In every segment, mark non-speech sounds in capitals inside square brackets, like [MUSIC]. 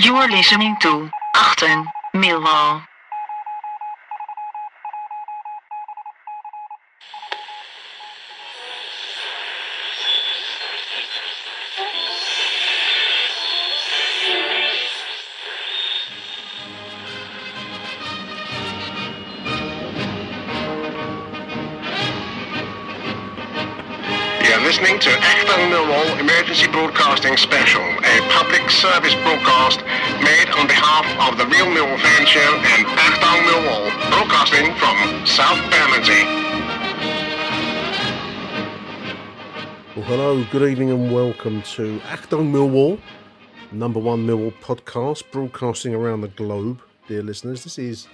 You are listening to Achten Millwall. Listening to Achtung Millwall Emergency Broadcasting Special, a public service broadcast made on behalf of the Real Millwall Fan Show and Achtung Millwall, broadcasting from South Bermondsey. Well, hello, good evening, and welcome to Achtung Millwall, number one Millwall podcast, broadcasting around the globe, dear listeners. This is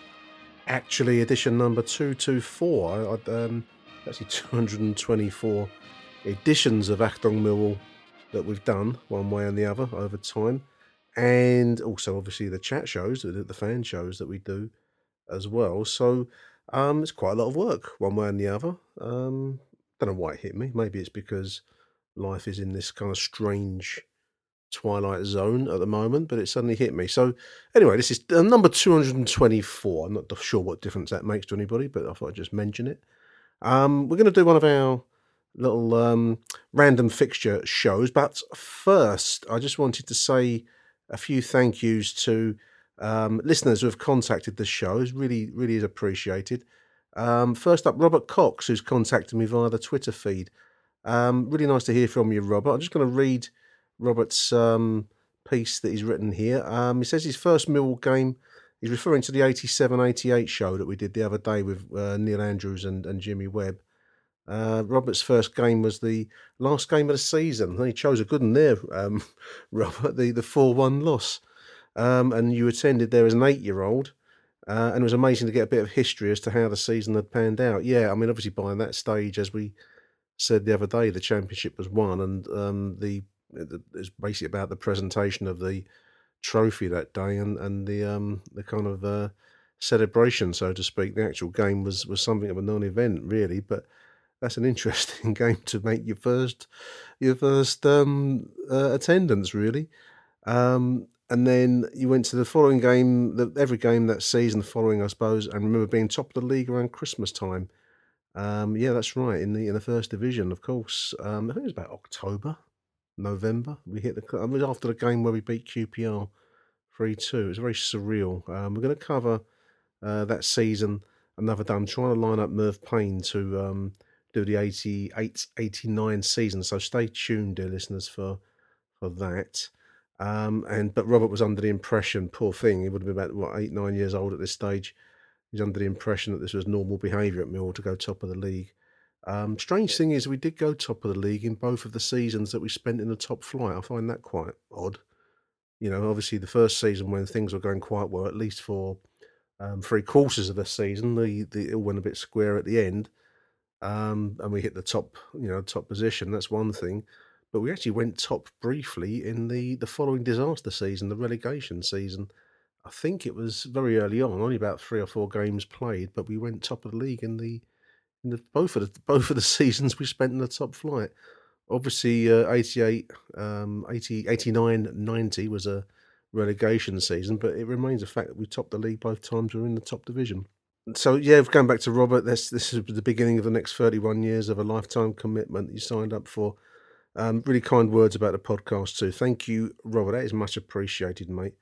actually edition number 224. I, I, um, actually 224 editions of Achtung Millwall that we've done, one way and the other, over time. And also, obviously, the chat shows, the, fan shows that we do as well. So, um, it's quite a lot of work, one way and the other. Um, don't know why it hit me. Maybe it's because life is in this kind of strange twilight zone at the moment, but it suddenly hit me. So, anyway, this is uh, number 224. I'm not sure what difference that makes to anybody, but I thought I'd just mention it. Um, we're going to do one of our little um, random fixture shows, but first, I just wanted to say a few thank yous to um, listeners who have contacted the show. It's really, really is appreciated. Um, first up, Robert Cox, who's contacted me via the Twitter feed. Um, really nice to hear from you, Robert. I'm just going to read Robert's um, piece that he's written here. Um, he says his first Millwall game, he's referring to the 87 88 show that we did the other day with uh, Neil Andrews and, and Jimmy Webb. Uh, Robert's first game was the last game of the season. He chose a good one there, um, [LAUGHS] Robert, the, the 4 1 loss. Um, and you attended there as an eight year old. Uh, and it was amazing to get a bit of history as to how the season had panned out. Yeah, I mean, obviously by that stage, as we said the other day, the championship was won, and um, the it's basically about the presentation of the trophy that day and and the um the kind of uh, celebration, so to speak. The actual game was was something of a non-event, really, but that's an interesting [LAUGHS] game to make your first your first um, uh, attendance, really. Um, and then you went to the following game, the, every game that season the following, I suppose, and remember being top of the league around Christmas time. Um, yeah, that's right. In the in the first division, of course. Um, I think it was about October, November. We hit the. It was after the game where we beat QPR three two. It was very surreal. Um, we're going to cover uh, that season another day. I'm trying to line up Merv Payne to um, do the 88 89 season. So stay tuned, dear listeners, for for that. Um, and but Robert was under the impression, poor thing, he would have been about what eight nine years old at this stage. He's under the impression that this was normal behaviour at Mill to go top of the league. Um, strange thing is, we did go top of the league in both of the seasons that we spent in the top flight. I find that quite odd. You know, obviously the first season when things were going quite well, at least for um, three quarters of the season, the, the it all went a bit square at the end, um, and we hit the top, you know, top position. That's one thing but we actually went top briefly in the the following disaster season, the relegation season. I think it was very early on, only about three or four games played, but we went top of the league in the in the both of the [LAUGHS] both of the seasons we spent in the top flight. Obviously, uh, 88, um, 80, 89, 90 was a relegation season, but it remains a fact that we topped the league both times we were in the top division. So yeah, going back to Robert, this this is the beginning of the next thirty-one years of a lifetime commitment that you signed up for. Um, really kind words about the podcast too. Thank you, Robert. That is much appreciated, mate.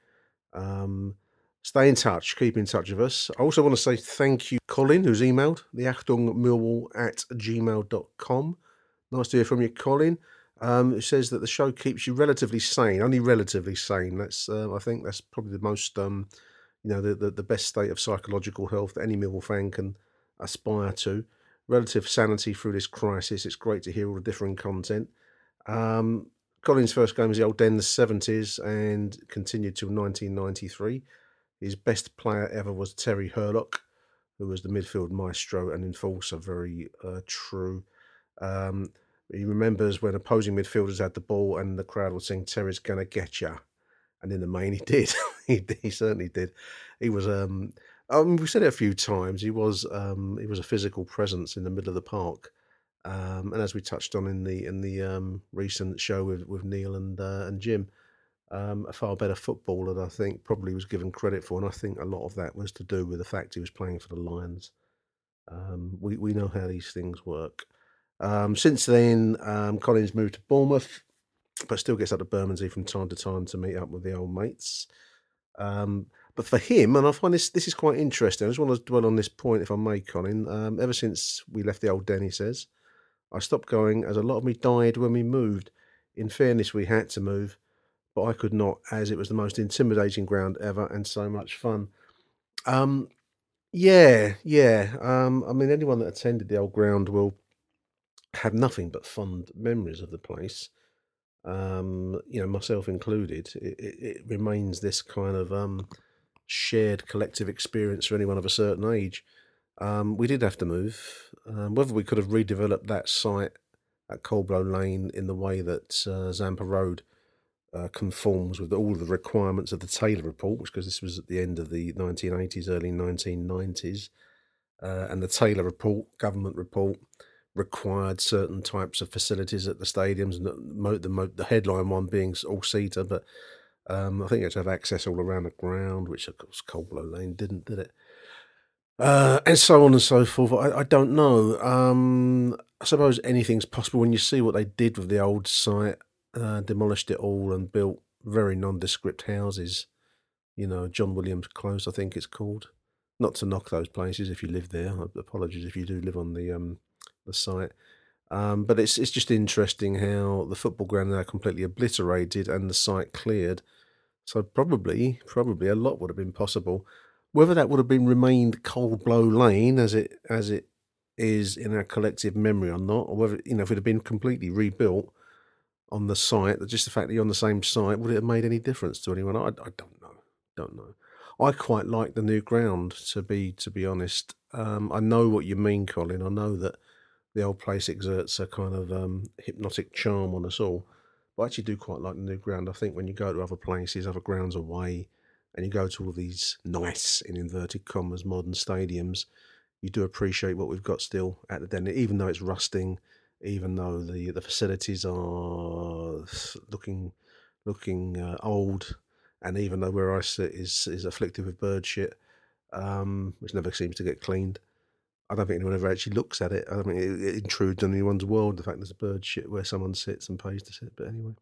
Um, stay in touch. Keep in touch with us. I also want to say thank you, Colin, who's emailed the Achtung Millwall at gmail.com. Nice to hear from you, Colin. Um, it says that the show keeps you relatively sane, only relatively sane. That's uh, I think that's probably the most um, you know the, the, the best state of psychological health that any Millwall fan can aspire to. Relative sanity through this crisis. It's great to hear all the differing content. Um, Colin's first game was the Old Den, the seventies, and continued till 1993. His best player ever was Terry Hurlock, who was the midfield maestro and enforcer. Very uh, true. Um, he remembers when opposing midfielders had the ball and the crowd would sing "Terry's gonna get ya." And in the main he [LAUGHS] did. he, he certainly did. He was um um we said it a few times. He was um he was a physical presence in the middle of the park. Um, and as we touched on in the in the um, recent show with, with Neil and uh, and Jim, um, a far better footballer than I think probably was given credit for, and I think a lot of that was to do with the fact he was playing for the Lions. Um, we we know how these things work. Um, since then, um, Collins moved to Bournemouth, but still gets up to Bermondsey from time to time to meet up with the old mates. Um, but for him, and I find this this is quite interesting. I just want to dwell on this point, if I may, Colin. Um, ever since we left the old den, he says, I stopped going as a lot of me died when we moved. In fairness, we had to move, but I could not, as it was the most intimidating ground ever and so much fun. Um, yeah, yeah. Um, I mean, anyone that attended the old ground will have nothing but fond memories of the place um, you know, myself included, it, it, remains this kind of um, shared collective experience for anyone of a certain age. Um, we did have to move. Um, whether we could have redeveloped that site at Coldblow Lane in the way that uh, Zampa Road uh, conforms with all the requirements of the Taylor Report, which because this was at the end of the 1980s, early 1990s, uh, and the Taylor Report, government report, required certain types of facilities at the stadiums, and the, the, the headline one being all seater, but um, I think you had to have access all around the ground, which of course Coldblow Lane didn't, did it? Uh, and so on and so forth. I, I don't know. Um, I suppose anything's possible when you see what they did with the old site, uh, demolished it all and built very nondescript houses. You know, John Williams Close, I think it's called. Not to knock those places if you live there. Apologies if you do live on the um, the site. Um, but it's it's just interesting how the football ground now completely obliterated and the site cleared. So probably, probably a lot would have been possible. Whether that would have been remained Coldblow Lane as it as it is in our collective memory or not, or whether you know if it had been completely rebuilt on the site, just the fact that you're on the same site, would it have made any difference to anyone? I, I don't know, don't know. I quite like the new ground to be to be honest. Um, I know what you mean, Colin. I know that the old place exerts a kind of um, hypnotic charm on us all. But I actually do quite like the new ground. I think when you go to other places, other grounds away, and you go to all these nice, in inverted commas, modern stadiums, you do appreciate what we've got still at the den, even though it's rusting, even though the the facilities are looking looking uh, old, and even though where I sit is is afflicted with bird shit, um, which never seems to get cleaned. I don't think anyone ever actually looks at it. I don't think it, intrudes on anyone's world. The fact there's a bird shit where someone sits and pays to sit. But anyway,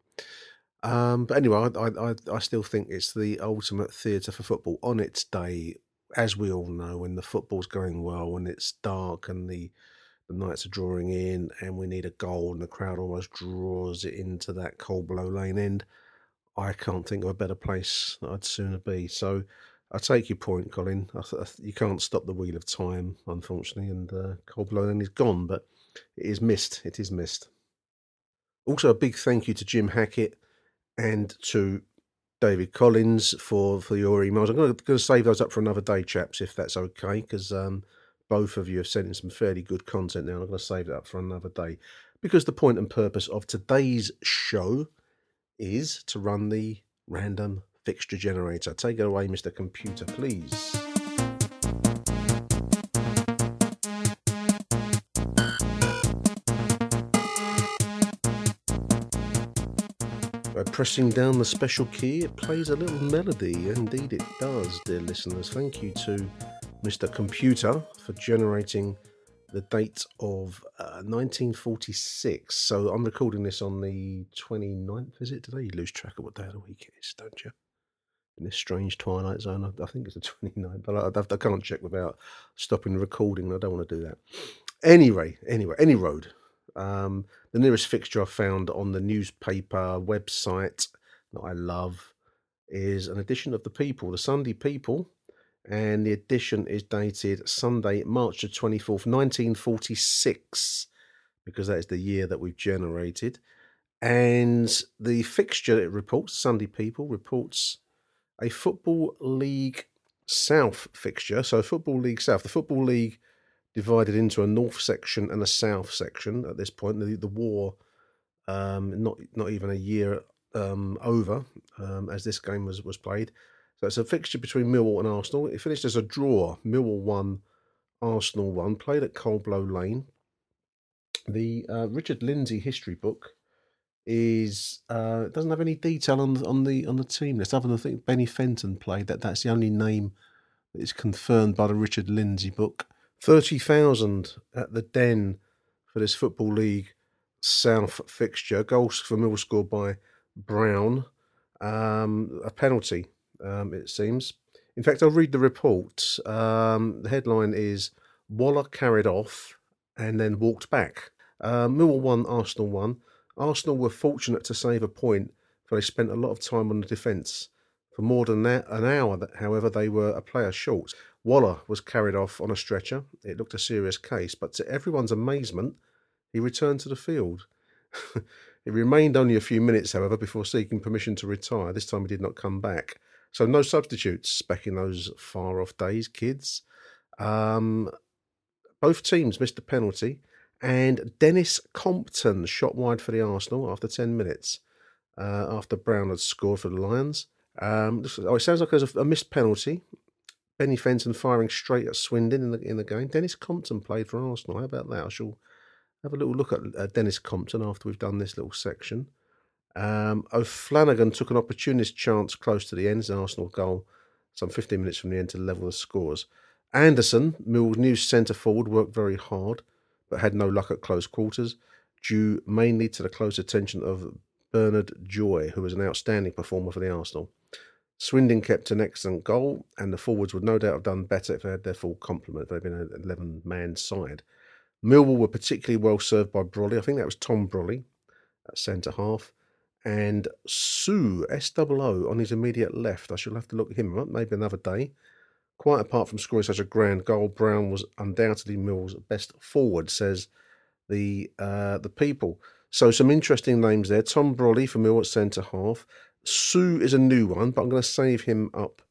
um, but anyway, I, I I still think it's the ultimate theatre for football on its day. As we all know, when the football's going well, when it's dark and the the nights are drawing in, and we need a goal, and the crowd almost draws it into that Coldblow Lane end. I can't think of a better place that I'd sooner be. So I take your point, Colin. I th- I th- you can't stop the wheel of time, unfortunately, and uh, Coldblow is gone, but it is missed. It is missed. Also, a big thank you to Jim Hackett and to David Collins for, for your emails. I'm going to, save those up for another day, chaps, if that's okay, because um, both of you have sent in some fairly good content now. I'm going to save it up for another day because the point and purpose of today's show is to run the random fixture generator. Take it away, Mr. Computer, please. By pressing down the special key, it plays a little melody. Indeed, it does, dear listeners. Thank you to Mr. Computer, for generating the date of uh, 1946. So I'm recording this on the 29th, is it today? You lose track of what day of the week it is, don't you? In this strange twilight zone, I, I think it's the [LAUGHS] 29th, but I, I, can't check without stopping the recording. I don't want to do that. Anyway, anyway, any road. Um, the nearest fixture I found on the newspaper website that I love is an edition of the People, the Sunday People, and the edition is dated Sunday, March the 24th, 1946, because that is the year that we've generated. And the fixture it reports, Sunday People, reports a Football League South fixture. So, Football League South, the Football League divided into a north section and a south section at this point. The, the war, um, not not even a year um, over um, as this game was, was played. So it's a fixture between Millwall and Arsenal. It finished as a draw. Millwall won, Arsenal won. Played at Coldblow Lane. The uh, Richard Lindsay history book is uh, it doesn't have any detail on the, on the on the team list other than I think Benny Fenton played. That that's the only name that is confirmed by the Richard Lindsay book. Thirty thousand at the Den for this football league South fixture. Goals for Mill scored by Brown. Um, a penalty um, it seems. In fact, I'll read the report. Um, the headline is Waller carried off and then walked back. Uh, Millwall won, Arsenal won. Arsenal were fortunate to save a point, for they spent a lot of time on the defence. For more than an hour, however, they were a player short. Waller was carried off on a stretcher. It looked a serious case, but to everyone's amazement, he returned to the field. [LAUGHS] he remained only a few minutes, however, before seeking permission to retire. This time he did not come back. So no substitutes back in those far off days, kids. Um, both teams missed a penalty, and Denis Compton shot wide for the Arsenal after 10 minutes uh, after Brown had scored for the Lions. Um, oh, it sounds like there's a, a, missed penalty. Benny Fenton firing straight at Swindin in the in the game. Denis Compton played for Arsenal. How about that? I shall have a little look at uh, Denis Compton after we've done this little section. Um, O'Flanagan took an opportunist chance close to the end, an Arsenal goal, some 15 minutes from the end to level the scores. Anderson, Mill's new centre forward, worked very hard, but had no luck at close quarters, due mainly to the close attention of Bernard Joy, who was an outstanding performer for the Arsenal. Swindin kept an excellent goal, and the forwards would no doubt have done better if they had their full complement, if they'd been an 11 man side. Millwall were particularly well served by Brolly. I think that was Tom Brolly at centre half and Soo S-O-O on his immediate left. I shall have to look him up maybe another day. Quite apart from scoring such a grand goal, Brown was undoubtedly Mill's best forward, says the uh, the people. So some interesting names there. Tom Brolly for Mill at centre half. Soo is a new one, but I'm going to save him up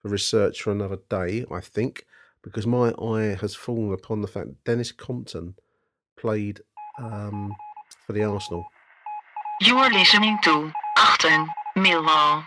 for research for another day, I think, because my eye has fallen upon the fact Denis Compton played um, for the Arsenal. You're listening to Achtung Millwall.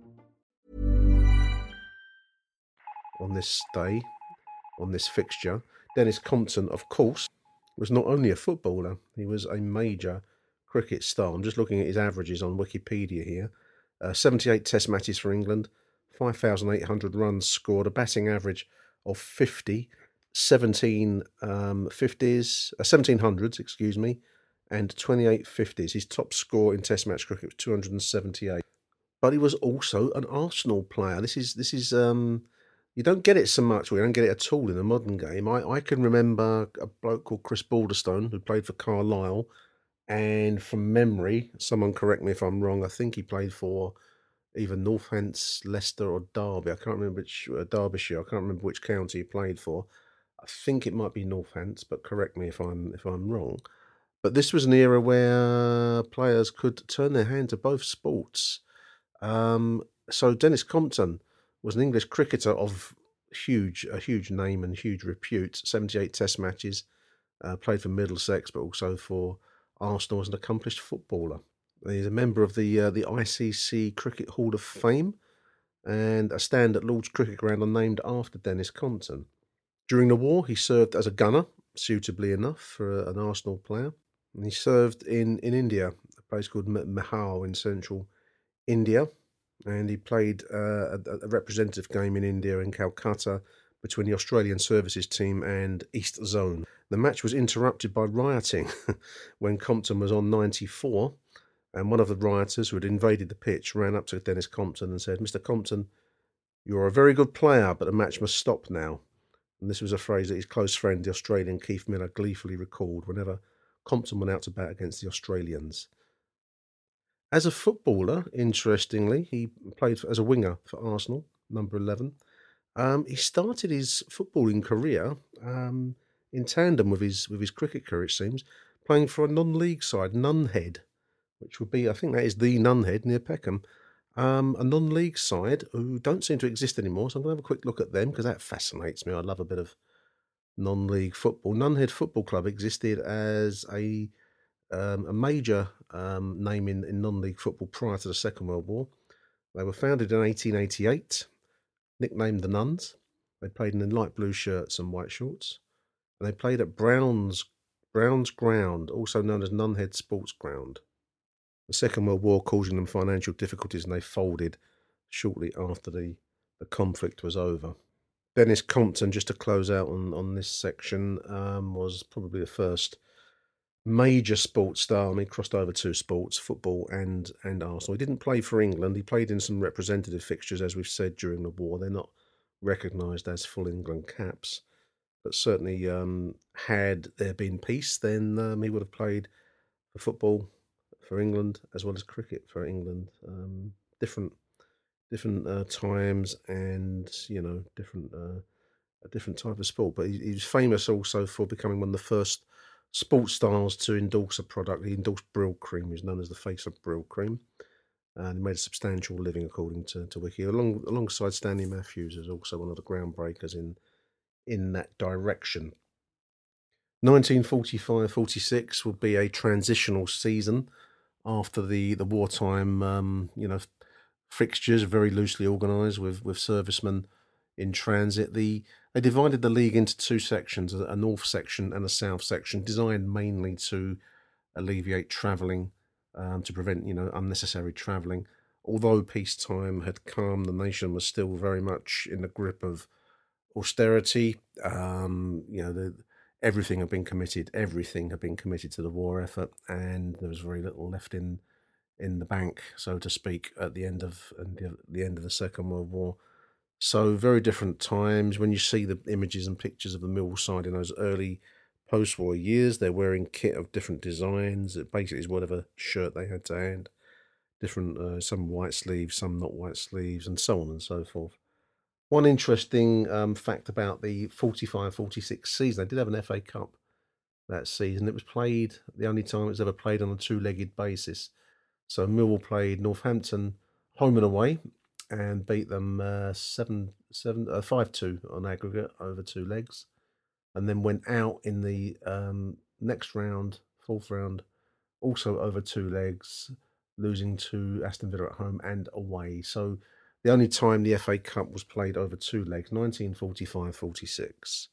On this day, on this fixture. Denis Compton, of course, was not only a footballer, he was a major cricket star. I'm just looking at his averages on Wikipedia here. Uh, 78 test matches for England, 5,800 runs scored, a batting average of 50, 17 um, 50s, uh, 1700s, excuse me, and 28 50s. His top score in Test match cricket was 278. But he was also an Arsenal player. This is this is um, you don't get it so much, or you don't get it at all in a modern game. I, I can remember a bloke called Chris Balderstone who played for Carlisle, and from memory, someone correct me if I'm wrong. I think he played for either Northants, Leicester, or Derby. I can't remember which uh, Derbyshire. I can't remember which county he played for. I think it might be Northants, but correct me if I'm if I'm wrong. But this was an era where players could turn their hand to both sports. Um, so Denis Compton was an English cricketer of huge a huge name and huge repute. Seventy eight Test matches, uh, played for Middlesex, but also for Arsenal as an accomplished footballer. He's a member of the uh, the ICC Cricket Hall of Fame, and a stand at Lord's Cricket Ground are named after Denis Compton. During the war, he served as a gunner, suitably enough for an Arsenal player. And he served in, in India, a place called Mehar in central India. And he played uh, a, a representative game in India in Calcutta between the Australian Services team and East Zone. The match was interrupted by rioting [LAUGHS] when Compton was on 94, and one of the rioters who had invaded the pitch ran up to Denis Compton and said, Mr. Compton, you're a very good player, but the match must stop now. And this was a phrase that his close friend, the Australian Keith Miller, gleefully recalled whenever Compton went out to bat against the Australians. As a footballer, interestingly, he played as a winger for Arsenal, number 11. Um, he started his footballing career um, in tandem with his with his cricket career, it seems, playing for a non-league side, Nunhead, which would be, I think that is the Nunhead near Peckham, um, a non-league side who don't seem to exist anymore. So I'm going to have a quick look at them because that fascinates me. I love a bit of non-league football. Nunhead Football Club existed as a um, a major um, name in, in non-league football prior to the Second World War. They were founded in 1888, nicknamed the Nuns. They played in light blue shirts and white shorts, and they played at Browns Browns Ground, also known as Nunhead Sports Ground. The Second World War causing them financial difficulties and they folded shortly after the, the conflict was over. Denis Compton, just to close out on, on this section, um, was probably the first major sports star. I mean, he crossed over two sports, football and and Arsenal. He didn't play for England. He played in some representative fixtures, as we've said during the war. They're not recognised as full England caps, but certainly um, had there been peace, then um, he would have played for football, for England as well as cricket for England. Um, different different uh, times and you know different uh, a different type of sport. But he, he, was famous also for becoming one of the first sports stars to endorse a product. He endorsed Brylcreem, who's known as the face of Brylcreem, And he made a substantial living, according to, to Wiki. Along, alongside Stanley Matthews, is also one of the groundbreakers in in that direction. 1945-46 will be a transitional season after the the wartime, um, you know, fixtures very loosely organised with with servicemen in transit. The they divided the league into two sections: a north section and a south section, designed mainly to alleviate travelling, um, to prevent you know unnecessary travelling. Although peacetime had come, the nation was still very much in the grip of austerity. Um, you know, the, everything had been committed, everything had been committed to the war effort, and there was very little left in in the bank, so to speak, at the end of the end of the Second World War. So very different times. When you see the images and pictures of the Mill side in those early post-war years, they're wearing kit of different designs. It basically is whatever shirt they had to hand. Different, uh, some white sleeves, some not white sleeves, and so on and so forth. One interesting um, fact about the 45 46 season, they did have an FA Cup that season. It was played, the only time it was ever played on a two legged basis. So Millwall played Northampton home and away and beat them uh, 7 7 uh, 5 2 on aggregate over two legs. And then went out in the um, next round, fourth round, also over two legs, losing to Aston Villa at home and away. So the only time the FA Cup was played over two legs, 1945-46.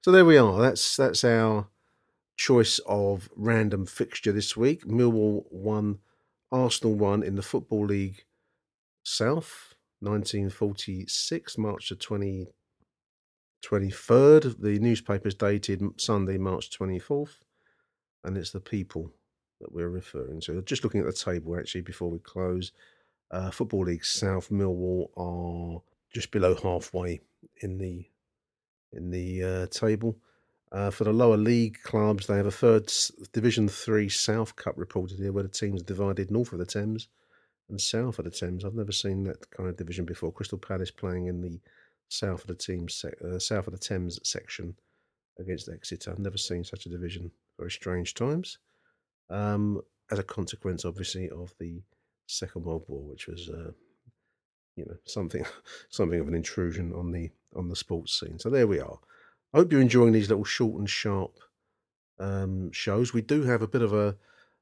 So there we are. That's that's our choice of random fixture this week. Millwall won, Arsenal won in the Football League South, 1946, March the 20, 23rd. The newspaper's dated Sunday, March 24th, and it's the people that we're referring to. Just looking at the table actually before we close. Uh, Football League South Millwall are just below halfway in the in the uh, table. Uh, for the lower league clubs, they have a third Division Three South Cup reported here, where the teams are divided north of the Thames and south of the Thames. I've never seen that kind of division before. Crystal Palace playing in the south of the uh, south of the Thames section against Exeter. I've never seen such a division. Very strange times. Um, as a consequence, obviously, of the Second World War, which was, uh, you know, something [LAUGHS] something of an intrusion on the on the sports scene. So there we are. I hope you're enjoying these little short and sharp um, shows. We do have a bit of a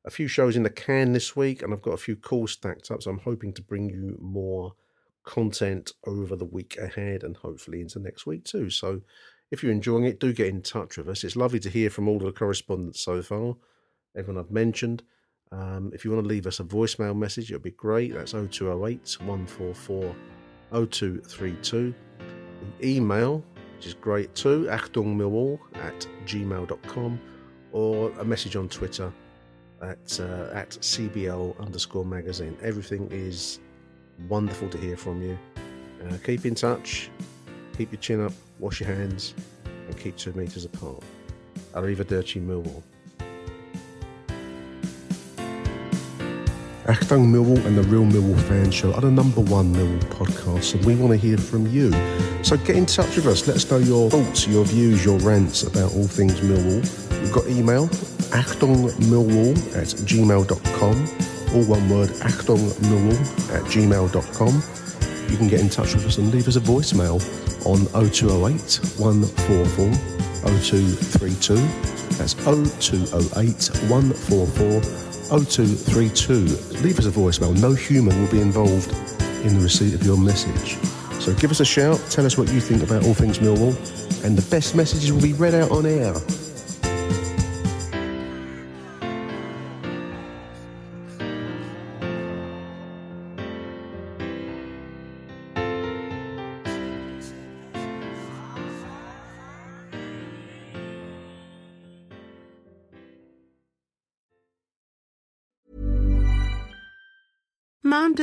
a few shows in the can this week, and I've got a few calls stacked up. So I'm hoping to bring you more content over the week ahead, and hopefully into next week too. So if you're enjoying it, do get in touch with us. It's lovely to hear from all the correspondents so far, everyone I've mentioned. Um, if you want to leave us a voicemail message, it'll be great. That's 0208 144 0232. The email, which is great too, achtungmillwall at gmail.com, or a message on Twitter at, uh, at CBL underscore magazine. Everything is wonderful to hear from you. Uh, keep in touch, keep your chin up, wash your hands, and keep two metres apart. Arrivederci Millwall. Achtung Millwall and the Real Millwall Fan Show are the number one Millwall podcast, and we want to hear from you. So get in touch with us. Let us know your thoughts, your views, your rants about all things Millwall. We've got email, achtungmillwall at gmail.com, all one word, achtungmillwall at gmail.com. You can get in touch with us and leave us a voicemail on 0208 144 0232. That's 0208 144 0232. Leave us a voicemail. No human will be involved in the receipt of your message. So give us a shout, tell us what you think about all things Millwall, and the best messages will be read out on air.